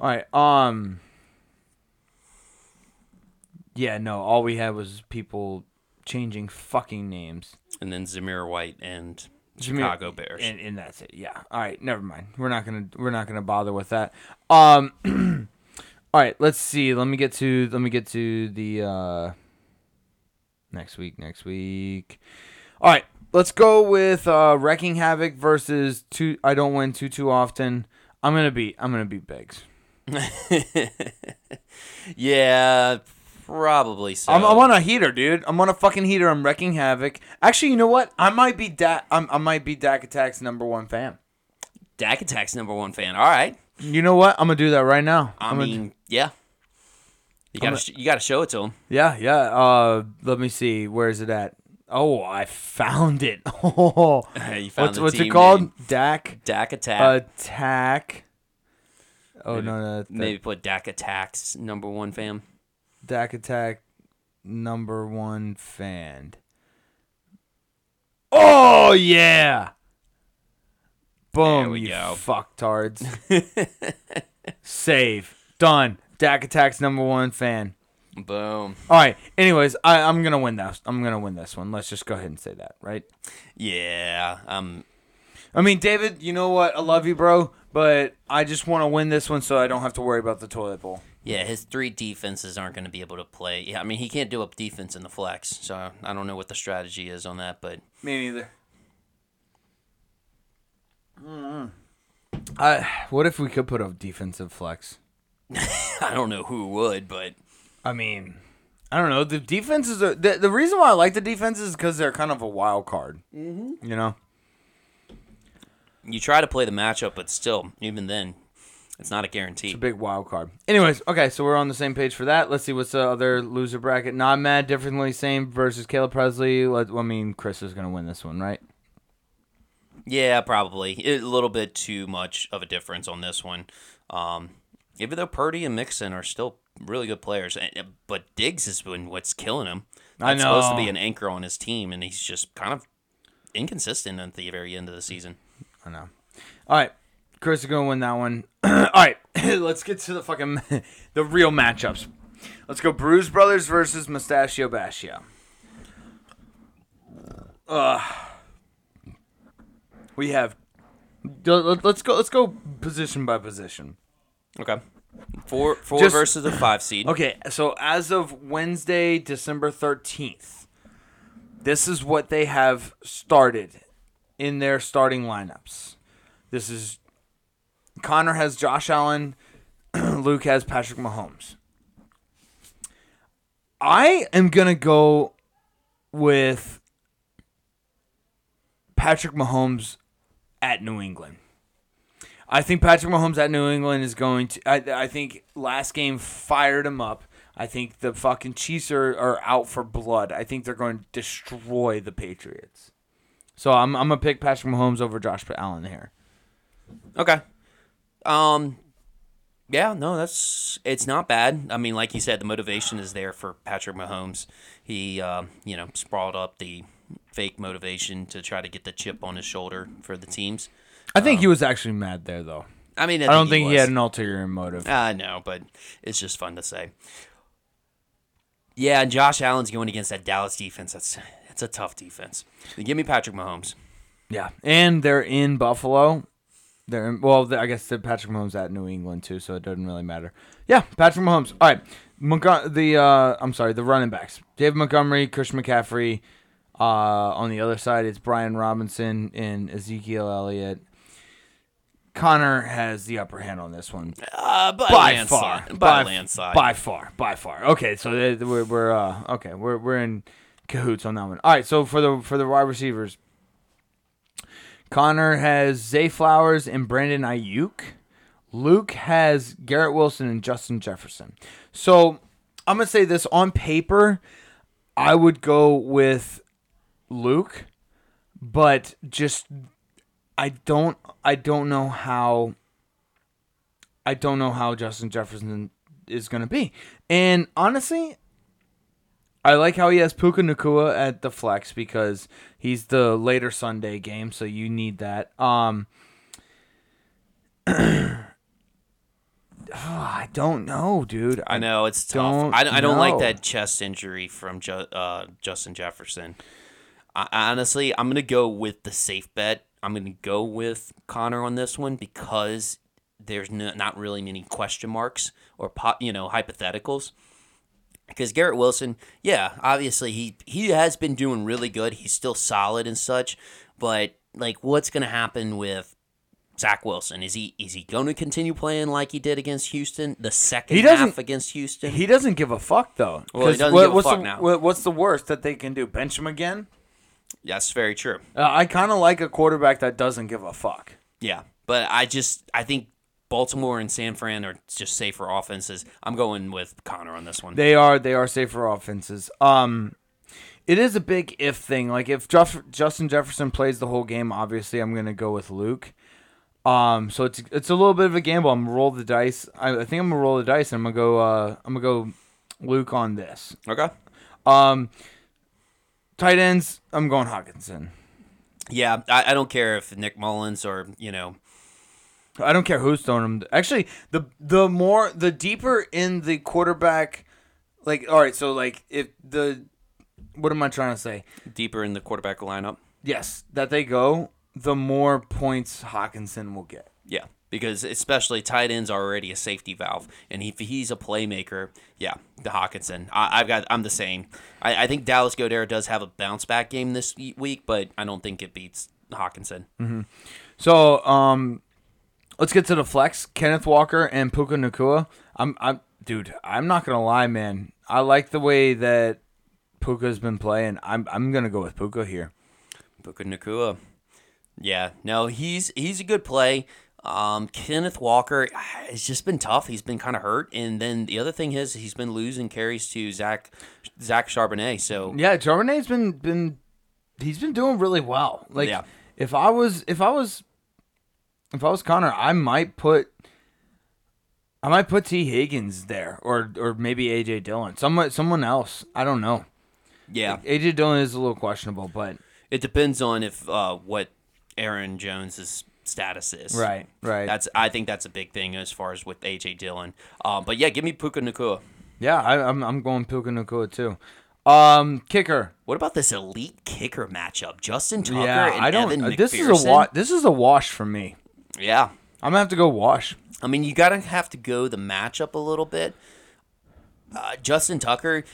All right. Um. Yeah, no. All we had was people changing fucking names. And then Zamir White and Chicago Bears. And, and that's it. Yeah. All right. Never mind. We're not gonna we're not gonna bother with that. Um. <clears throat> all right. Let's see. Let me get to let me get to the uh. Next week. Next week. All right. Let's go with uh, wrecking havoc versus two. I don't win too too often. I'm gonna beat. I'm gonna beat Biggs. <laughs> yeah, probably so. I'm, I'm on a heater, dude. I'm on a fucking heater. I'm wrecking havoc. Actually, you know what? I might be Dak. I'm, I might be Dak Attack's number one fan. Dak Attack's number one fan. All right. You know what? I'm gonna do that right now. I I'm gonna- mean, yeah. You gotta sh- you gotta show it to him. Yeah, yeah. Uh, let me see. Where is it at? Oh, I found it. <laughs> Oh, <laughs> you found what's what's it called? name. Dak Dak Attack. Attack. Oh Maybe- no, no, that- Maybe put Dak Attacks number one fam. Dak Attack number one fan. Oh yeah. Boom, There we you go. fucktards. <laughs> Save. Done. Dak Attack's number one fan. Boom. All right. Anyways, I, I'm gonna win this. I'm gonna win this one. Let's just go ahead and say that, right? Yeah. Um. I mean, David, you know what? I love you, bro, but I just want to win this one so I don't have to worry about the toilet bowl. Yeah, his three defenses aren't going to be able to play. Yeah, I mean he can't do up defense in the flex, so I don't know what the strategy is on that, but Me neither. I, what if we could put a defensive flex? <laughs> I don't know who would, but I mean, I don't know. The defenses are the, the reason why I like the defenses is because they're kind of a wild card. Mm-hmm. You know, you try to play the matchup, but still, even then, it's not a guarantee. it's a big wild card. Anyways, okay, so we're on the same page for that. Let's see what's the other loser bracket. Not mad, differently same versus Caleb Pressley. Let, I mean, Chris is gonna win this one, right? Yeah, probably a little bit too much of a difference on this one. Um, even though Purdy and Mixon are still really good players, but Diggs has been what's killing him. I That's supposed to be an anchor on his team, and he's just kind of inconsistent at the very end of the season. I know. All right, Chris is gonna win that one. <clears throat> All right, <laughs> let's get to the fucking <laughs> the real matchups. Let's go, Bruise Brothers versus Must-Stash-io Bashio. Uh, we have. let- Let's go. Let's go position by position. Okay, four four Just- versus a five seed. <clears throat> Okay, so as of Wednesday, December 13th, this is what they have started in their starting lineups. This is Connor has Josh Allen, <clears throat> Luke has Patrick Mahomes. I am going to go with Patrick Mahomes at New England. I think Patrick Mahomes at New England is going to. I, I think last game fired him up. I think the fucking Chiefs are, are out for blood. I think they're going to destroy the Patriots. So I'm, I'm going to pick Patrick Mahomes over Josh Allen here. Okay. Um yeah, no, that's it's not bad. I mean, like you said, the motivation is there for Patrick Mahomes. He um, you know, sprawled up the fake motivation to try to get the chip on his shoulder for the teams. I think he was actually mad there, though. I mean, I, I don't think he, was. had an ulterior motive. I know, but it's just fun to say. Yeah, and Josh Allen's going against that Dallas defense. That's it's a tough defense. Give me Patrick Mahomes. Yeah, and they're in Buffalo. They're well. I guess the Patrick Mahomes at New England too, so it doesn't really matter. Yeah, Patrick Mahomes. All right, Montgo- the uh, I'm sorry, the running backs: David Montgomery, Christian McCaffrey. Uh, on the other side, it's Brian Robinson and Ezekiel Elliott. Connor has the upper hand on this one Uh, by, by far. By, landslide. By far. By far. Okay, so they- we're we're uh okay we're we're in cahoots on that one. All right, so for the for the wide receivers, Connor has Zay Flowers and Brandon Aiyuk. Luke has Garrett Wilson and Justin Jefferson. So I'm gonna say this on paper, I would go with Luke, but just I don't I don't know how I don't know how Justin Jefferson is to be. And honestly, I like how he has Puka Nacua at the flex because he's the later Sunday game, so you need that. Um <clears throat> I don't know, dude. I know it's tough. I, I don't like that chest injury from Ju- uh, Justin Jefferson. I, honestly, I'm gonna go with the safe bet. I'm gonna go with Connor on this one because there's no, not really many question marks or po- you know hypotheticals. Because Garrett Wilson, yeah, obviously he he has been doing really good. He's still solid and such, but like, what's gonna happen with Zach Wilson? Is he is he going to continue playing like he did against Houston? The second He doesn't- half against Houston. He doesn't give a fuck though. Well, he doesn't what- give a what's fuck the, now. what- What's the worst that they can do? Bench him again? That's very true. Uh, I kind of like a quarterback that doesn't give a fuck. Yeah, but I just I think Baltimore and San Fran are just safer offenses. I'm going with Connor on this one. They are they are safer offenses. Um, it is a big if thing. Like if Jeff, Justin Jefferson plays the whole game, obviously I'm gonna go with Luke. Um, so it's it's a little bit of a gamble. I'm gonna roll the dice. I, I think I'm gonna roll the dice, and I'm gonna go. Uh, I'm gonna go Luke on this. okay. Um, tight ends. I'm going Hockenson. Yeah, I, I don't care if Nick Mullens or you know I don't care who's throwing him. Actually, the the more the deeper in the quarterback, like all right. So like if the what am I trying to say? deeper in the quarterback lineup. Yes, that they go, the more points Hockenson will get. Yeah, because especially tight ends are already a safety valve, and if he's a playmaker, yeah, the Hockenson. I, I've got. I'm the same. I, I think Dallas Goedert does have a bounce back game this week, but I don't think it beats Hockenson. Mm-hmm. So um, let's get to the flex. Kenneth Walker and Puka Nacua. I'm I'm dude. I'm not gonna lie, man. I like the way that Puka's been playing. I'm I'm gonna go with Puka here. Puka Nacua. Yeah, no, he's he's a good play. Um, Kenneth Walker, has just been tough. He's been kind of hurt, and then the other thing is he's been losing carries to Zach Zach Charbonnet. So Yeah, Charbonnet's been been he's been doing really well. Like Yeah. if I was if I was if I was Connor, I might put I might put Tee Higgins there or or maybe AJ Dillon. Someone someone else. I don't know. yeah, AJ Dillon is a little questionable, but it depends on if uh, what Aaron Jones's status is. right, right. That's I think that's a big thing as far as with AJ Dillon. Um, but yeah, give me Puka Nacua. yeah, I, I'm I'm going Puka Nacua too. Um, kicker. What about this elite kicker matchup? Justin Tucker yeah, and I don't. Evan uh, this is McPherson? a wa- This is a wash for me. Yeah, I'm gonna have to go wash. I mean, you gotta have to go the matchup a little bit. Uh, Justin Tucker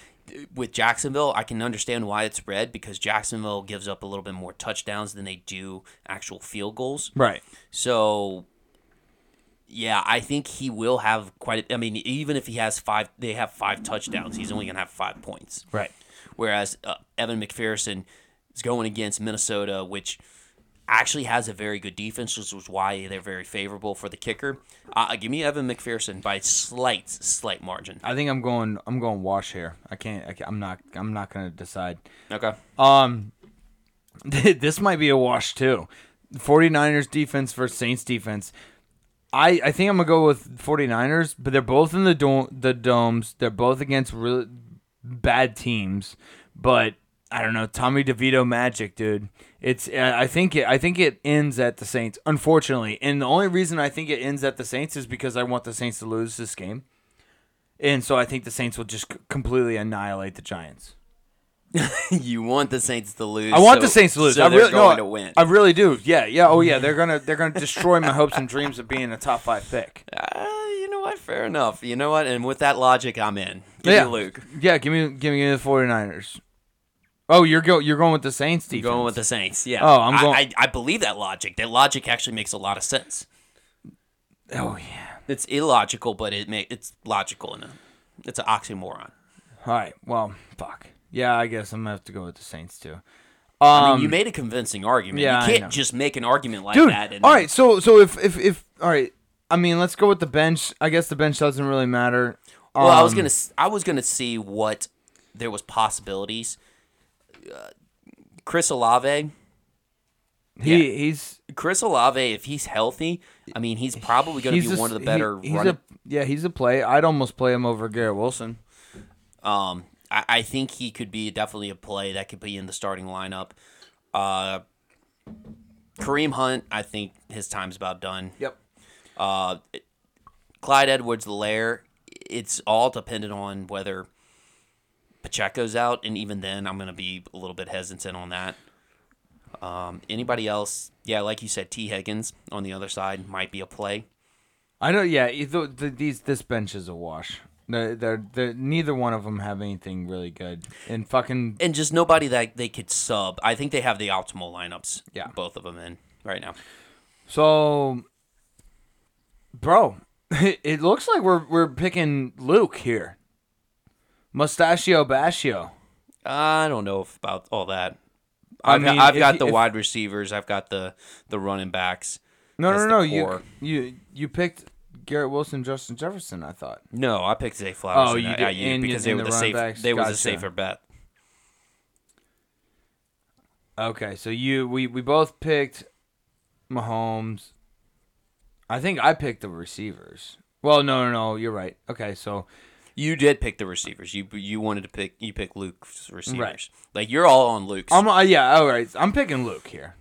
with Jacksonville, I can understand why it's red because Jacksonville gives up a little bit more touchdowns than they do actual field goals. Right. So, yeah, I think he will have quite. A, I mean, even if he has five, they have five touchdowns. He's only gonna have five points. Right. Whereas uh, Evan McPherson is going against Minnesota, which actually has a very good defense, which is why they're very favorable for the kicker. Uh, give me Evan McPherson by slight, slight margin. I think I'm going. I'm going wash here. I can't. I can't I'm not. I'm not gonna decide. Okay. Um, <laughs> this might be a wash too. 49ers defense versus Saints defense. I, I think I'm gonna go with 49ers, but they're both in the dome, the domes. They're both against really bad teams, but I don't know Tommy DeVito magic, dude. It's uh, I think it I think it ends at the Saints, unfortunately. And the only reason I think it ends at the Saints is because I want the Saints to lose this game, and so I think the Saints will just completely annihilate the Giants. <laughs> you want the Saints to lose. I want so- the Saints to lose. So I really going no, to win. I really do. Yeah, yeah. Oh yeah, they're gonna they're gonna destroy my hopes and dreams of being a top five pick. <laughs> Uh, you know what? Fair enough. You know what? And with that logic, I'm in. Give yeah, me Luke. Yeah, give me give me the 49ers. Oh, you're go you're going with the Saints defense. Going with the Saints. Yeah. Oh, I'm going- I, I believe that logic. That logic actually makes a lot of sense. Oh yeah. It's illogical, but it may, it's logical in a. It's an oxymoron. All right. Well, fuck. Yeah, I guess I'm gonna have to go with the Saints too. Um, I mean, you made a convincing argument. yeah, I you can't just make an argument like dude. that. And all right. So so if if if all right. I mean, let's go with the bench. I guess the bench doesn't really matter. Well, I was Um, gonna I was gonna see what there was possibilities. Uh, Chris Olave, He he's Chris Olave, if he's healthy, I mean, he's probably gonna be a- one of the he- better he's running. a yeah he's a play. I'd almost play him over Garrett Wilson. Um, I, I think he could be definitely a play that could be in the starting lineup. Uh, Kareem Hunt, I think his time's about done. Yep. Uh, Clyde Edwards-Helaire, it's all dependent on whether Pacheco's out, and even then, I'm going to be a little bit hesitant on that. Um, anybody else? Yeah, like you said, Tee Higgins on the other side might be a play. I know. Yeah, either, the, these this bench is a wash. They're, they're, they're, neither one of them have anything really good. And fucking And just nobody that they could sub. I think they have the optimal lineups. Yeah. both of them in right now. so, bro, <laughs> it looks like we're we're picking Luke here. Must-Stash-io Bashio. I don't know if about all that. I I've, mean, I've if got you- the if- wide receivers. I've got the the running backs. No, That's no, the no. You core. you you picked Garrett Wilson, Justin Jefferson. I thought. No, I picked Zay Flowers. Oh, and you I- did- I- and because in they the were the running safe. backs? They was a safer bet. Okay, so you we we both picked Mahomes. I think I picked the receivers. Well, no, no, no. You're right. Okay, so You did pick the receivers. You you wanted to pick. You pick Luke's receivers. Right. Like you're all on Luke's. I'm uh, yeah. All right, I'm picking Luke here.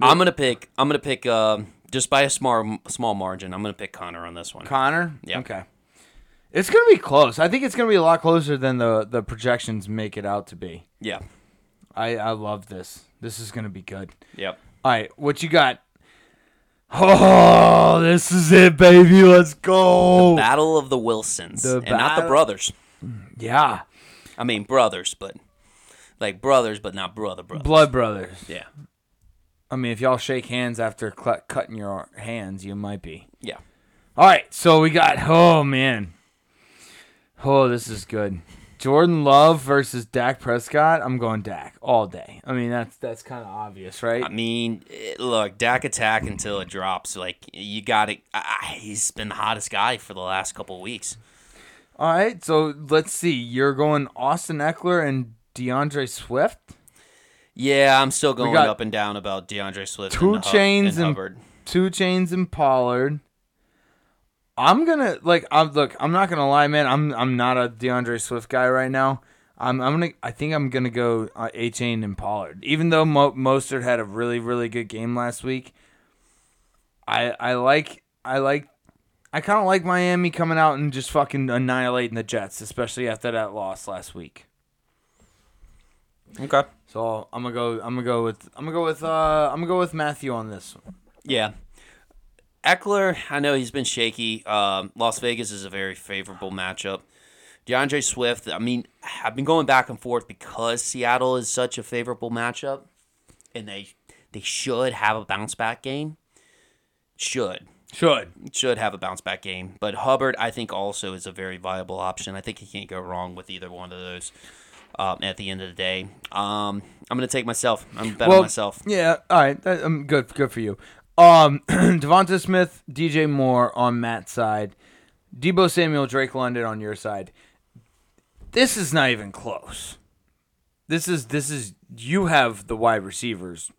I'm gonna pick. I'm gonna pick. Uh, just by a small small margin. I'm gonna pick Connor on this one. Connor. Yeah. Okay. It's gonna be close. I think it's gonna be a lot closer than the the projections make it out to be. yeah. I I love this. This is gonna be good. Yep. All right, what you got? Oh, this is it, baby. Let's go. The Battle of the Wilsons, The and not the brothers. yeah, I mean brothers, but like brothers, but not brother brothers. blood brothers. Yeah. I mean, if y'all shake hands after cl- cutting your hands, you might be. Yeah. All right, so we got. Oh man. Oh, this is good. Jordan Love versus Dak Prescott. I'm going Dak all day. I mean, that's that's kind of obvious, right? I mean, eh, look, Dak attack until it drops. Like you got it. He's been the hottest guy for the last couple of weeks. All right, so let's see. You're going Austin Ekeler and D'Andre Swift. Yeah, I'm still going up and down about D'Andre Swift. Two and chains and and- Hubbard. Two Chains and Pollard. I'm gonna like. I'm look. I'm not gonna lie, man. I'm I'm not a D'Andre Swift guy right now. I'm I'm gonna. I think I'm gonna go uh, Achane and Pollard. Even though Mo- Mostert had a really really good game last week. I I like I like. I kind of like Miami coming out and just fucking annihilating the Jets, especially after that loss last week. Okay. So I'm gonna go. I'm gonna go with. I'm gonna go with. Uh, I'm gonna go with Matthew on this one. Yeah. Ekeler, I know he's been shaky. Um, Las Vegas is a very favorable matchup. D'Andre Swift, I mean, I've been going back and forth because Seattle is such a favorable matchup, and they they should have a bounce back game. Should Should. should have a bounce back game, but Hubbard, I think, also is a very viable option. I think he can't go wrong with either one of those. Um, at the end of the day, um, I'm gonna take myself. I'm betting Well, myself. Yeah, all right. Um, good, good for you. Um, <clears throat> DeVonta Smith, DJ Moore on Matt's side, Deebo Samuel, Drake London on your side. This is not even close. This is this is you have the wide receivers.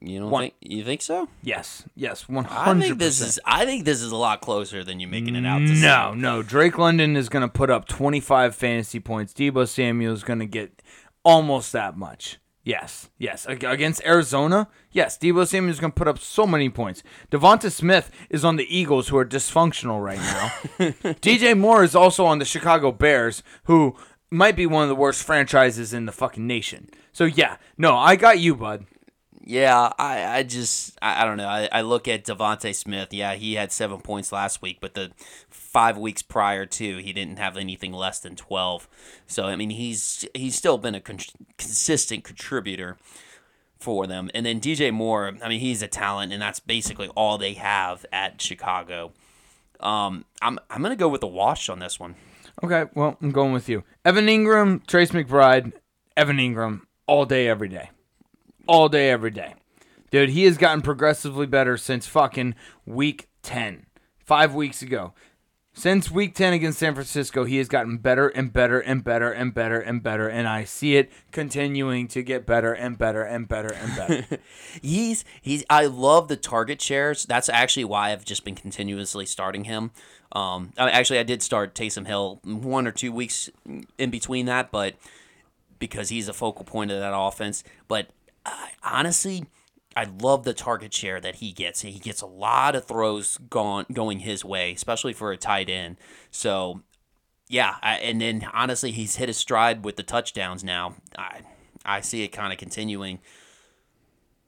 You don't One. think you think so? Yes, yes, one I think this is. I think this is a lot closer than you're making it out. To No, no. Drake London is going to put up 25 fantasy points. Deebo Samuel is going to get almost that much. Yes, yes. Against Arizona, yes. Deebo Samuel is going to put up so many points. DeVonta Smith is on the Eagles, who are dysfunctional right now. <laughs> DJ Moore is also on the Chicago Bears, who might be one of the worst franchises in the fucking nation. So yeah, no, I got you, bud. Yeah, I, I just, I, I don't know. I, I look at Devonte Smith. Yeah, he had seven points last week, but the five weeks prior to, he didn't have anything less than twelve. So I mean, he's he's still been a con- consistent contributor for them. And then DJ Moore, I mean, he's a talent, and that's basically all they have at Chicago. Um, I'm I'm gonna go with the wash on this one. Okay, well, I'm going with you. Evan Engram, Trey McBride, Evan Engram, all day, every day. All day, every day. Dude, he has gotten progressively better since fucking week 10. Five weeks ago. Since week 10 against San Francisco, he has gotten better and better and better and better and better. And I see it continuing to get better and better and better and better. <laughs> He's he's. I love the target shares. That's actually why I've just been continuously starting him. Um, actually, I did start Taysom Hill one or two weeks in between that, but because he's a focal point of that offense. But uh, honestly, I love the target share that he gets. He gets a lot of throws gone going his way, especially for a tight end. So yeah, I, and then honestly, he's hit his stride with the touchdowns now. I I see it kind of continuing.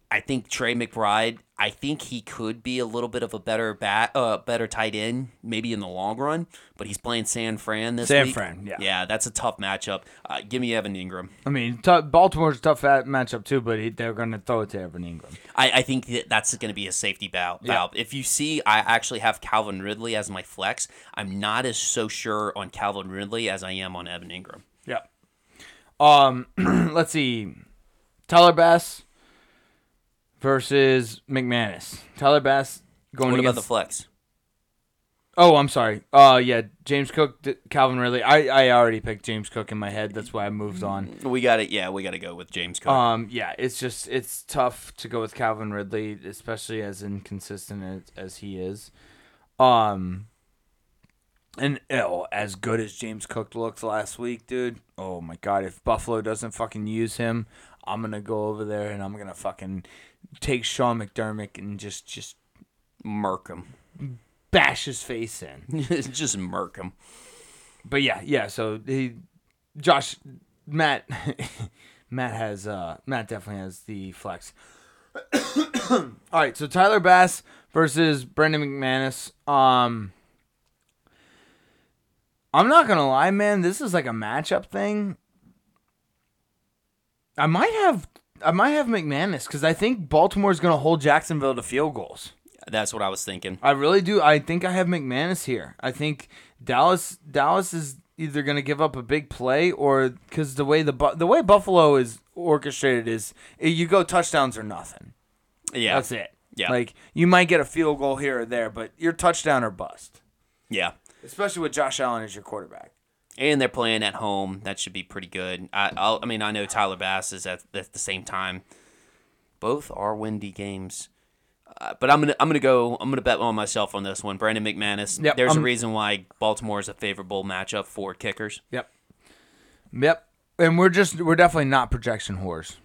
I think Trey McBride. I think he could be a little bit of a better bat, uh, better tight end, maybe in the long run. But he's playing San Fran this week. San week. Fran, yeah. yeah, that's a tough matchup. Uh, give me Evan Engram. I mean, t- Baltimore's a tough at- matchup too, but he, they're going to throw it to Evan Engram. I, I think that that's going to be a safety valve. valve. If you see, I actually have Calvin Ridley as my flex. I'm not as so sure on Calvin Ridley as I am on Evan Engram. Yeah. Um, <clears throat> let's see. Tyler Bass versus McManus. Tyler Bass going What about the flex? Oh, I'm sorry. Uh, yeah, James Cook, D- Calvin Ridley. I, I already picked James Cook in my head. That's why I moved on. We got it. Yeah, we got to go with James Cook. Um, yeah, it's just it's tough to go with Calvin Ridley, especially as inconsistent as, as he is. Um, and oh, as good as James Cook looked last week, dude. Oh my god, if Buffalo doesn't fucking use him, I'm gonna go over there and I'm gonna fucking take Sean McDermott and just just murk him. bash his face in. <laughs> Just murk him. But yeah, yeah. So he, Josh, Matt, <laughs> Matt has uh Matt definitely has the flex. <coughs> All right, so Tyler Bass versus Brandon McManus. Um, I'm not gonna lie, man. This is like a matchup thing. I might have I might have McManus because I think Baltimore's gonna hold Jacksonville to field goals. That's what I was thinking. I really do. I think I have McManus here. I think Dallas Dallas is either going to give up a big play or because the way the the way Buffalo is orchestrated is eh, you go touchdowns or nothing. Yeah. That's it. Yeah. Like you might get a field goal here or there, but your touchdown or bust. Yeah. Especially with Josh Allen as your quarterback. And they're playing at home. That should be pretty good. I I'll, I mean, I know Tyler Bass is at, at the same time. Both are windy games. Uh, but I'm gonna I'm gonna go I'm gonna bet on myself on this one. Brandon McManus. Yep, There's a I'm- reason why Baltimore is a favorable matchup for kickers. Yep. Yep. And we're just we're definitely not projection whores.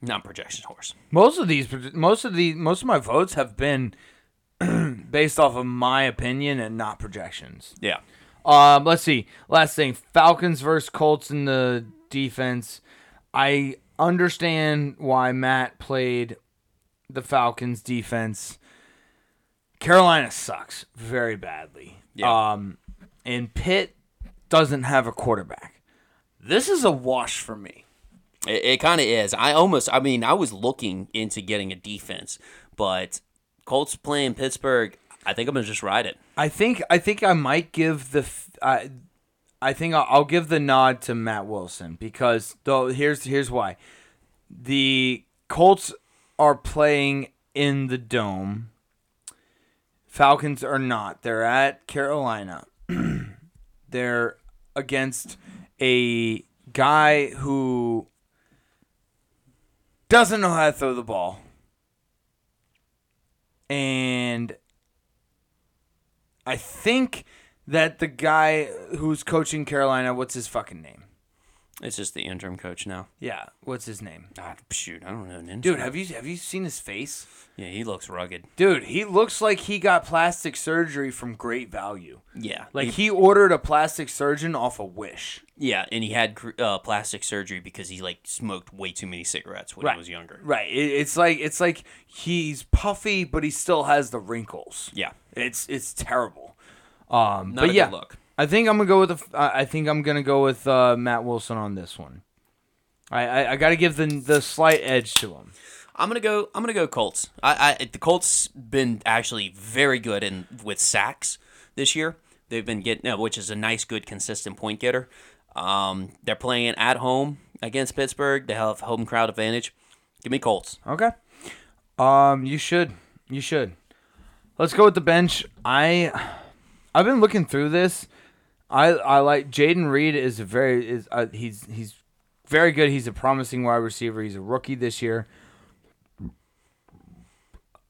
Not projection horse. Most of these, most of the, most of my votes have been <clears throat> based off of my opinion and not projections. Yeah. Um, let's see. Last thing, Falcons versus Colts in the defense. I understand why Matt played the Falcons defense. Carolina sucks very badly. Yeah. Um, and Pitt doesn't have a quarterback. This is a wash for me. It, it kind of is. I almost, I mean, I was looking into getting a defense, but Colts playing Pittsburgh, I think I'm to just ride it. I think I think I might give the I, think I'll, I'll give the nod to Matt Wilson because though here's here's why the Colts are playing in the dome. Falcons are not. They're at Carolina. <clears throat> They're against a guy who doesn't know how to throw the ball. And I think that the guy who's coaching Carolina, what's his fucking name? It's just the interim coach now. Yeah, what's his name? Ah, shoot, I don't know. Ninja. Dude, have you have you seen his face? Yeah, he looks rugged. Dude, he looks like he got plastic surgery from great value. Yeah. Like he, he ordered a plastic surgeon off a wish. yeah, and he had uh, plastic surgery because he like smoked way too many cigarettes when Right. he was younger. Right. It, it's like it's like he's puffy, but he still has the wrinkles. Yeah. It's it's terrible. Um, Not but a yeah, good look. I think I'm gonna go with the. I think I'm gonna go with uh, Matt Wilson on this one. I I, I got to give the the slight edge to him. I'm gonna go. I'm gonna go Colts. I, I the Colts been actually very good in with sacks this year. They've been getting, uh, which is a nice, good, consistent point getter. Um, they're playing at home against Pittsburgh. They have home crowd advantage. Give me Colts. Okay. Um, you should. You should. Let's go with the bench. I I've been looking through this. I I like Jayden Reed is a very is uh, he's he's very good. He's a promising wide receiver. He's a rookie this year.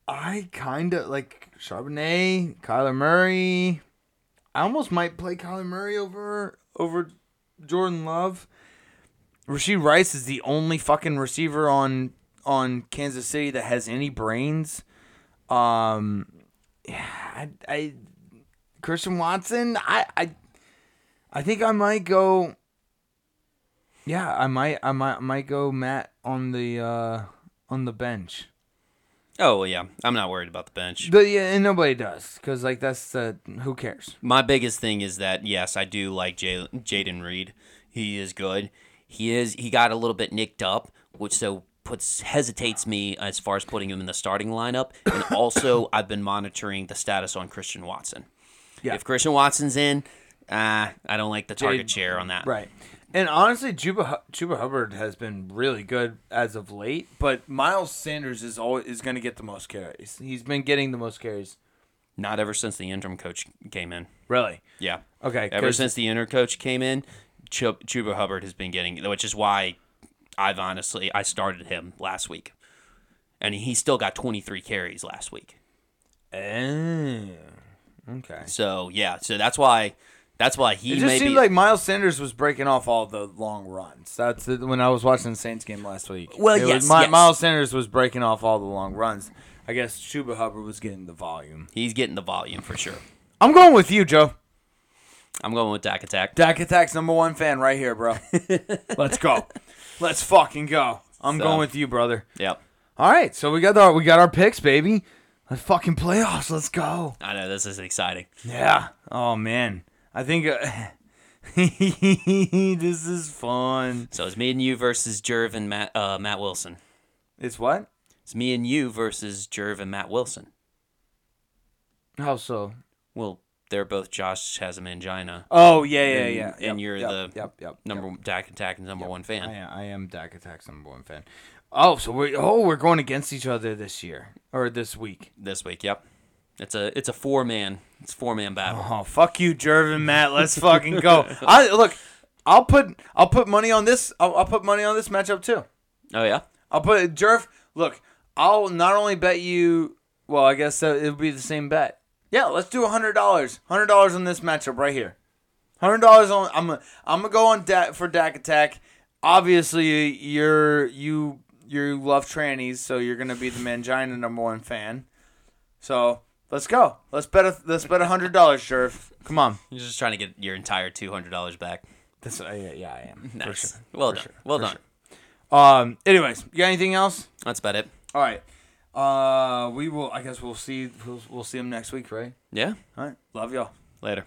I kind of like Charbonnet, Kyler Murray. I almost might play Kyler Murray over over Jordan Love. Rashee Rice is the only fucking receiver on on Kansas City that has any brains. Um, yeah, I, I Christian Watson. I, I I think I might go. Yeah, I might I might I might go Matt on the uh on the bench. Oh well, yeah. I'm not worried about the bench. But yeah, and nobody does because like that's the who cares. My biggest thing is that yes, I do like Jay- Jayden Reed. He is good. He is. He got a little bit nicked up, which so puts hesitates me as far as putting him in the starting lineup. And also, I've been monitoring the status on Christian Watson. Yeah. If Christian Watson's in, uh, I don't like the target Jade- share on that. Right. And honestly, Chuba Hu- Chuba Hubbard has been really good as of late, but Miles Sanders is always is going to get the most carries. He's been getting the most carries. Not ever since the interim coach came in. Really? Yeah. Okay. Ever since the interim coach came in, Ch- Chuba Hubbard has been getting, which is why I've honestly I started him last week, and he still got 23 carries last week. Oh, okay. So yeah, so that's why that's why he It just may seemed like Miles Sanders was breaking off all the long runs. That's the, when I was watching the Saints game last week. Well, It was yes, yes. Miles Sanders was breaking off all the long runs. I guess Chuba Hubbard was getting the volume. he's getting the volume for sure. I'm going with you, Joe. I'm going with Dak Attack. Dak Attack's number one fan right here, bro. <laughs> Let's go. Let's fucking go. I'm So- going with you, brother. Yep. All right, so we got our we got our picks, baby. Let's fucking playoffs. Let's go. I know this is exciting. Yeah. Oh man, I think uh, <laughs> this is fun. So it's me and you versus Jerv and Matt uh, Matt Wilson. It's what? It's me and you versus Jerv and Matt Wilson. How so? Well, they're both Josh has a mangina. Oh yeah, yeah, And- yeah. and Yep, you're yep, the yep, yep. Number Dak Attack number one fan. I I am Dak Attack's number one fan. Oh, so we oh we're going against each other this year or this week. this week. Yep. It's a it's a four man it's four man battle. Oh fuck you, Jervin Matt. Let's <laughs> fucking go. I look. I'll put I'll put money on this. I'll, I'll put money on this matchup too. Oh yeah. I'll put Jerv. Look, I'll not only bet you. Well, I guess that it'll be the same bet. Yeah, let's do a hundred dollars. Hundred dollars on this matchup right here. Hundred dollars on. I'm gonna I'm gonna go on Dak for Dak Attack. Obviously, you're you you love trannies, so you're gonna be the Mangina number one fan. So let's go. Let's bet a let's bet a hundred dollars, Jerv. Come on. You're just trying to get your entire two hundred dollars back. That's uh, yeah, yeah, I am. For Nice. sure. Well For done. sure. Well For done. sure. Um. Anyways, you got anything else? That's about it. All right. Uh, we will. I guess we'll see. We'll, we'll see him next week, right? Yeah. All right. Love y'all. Later.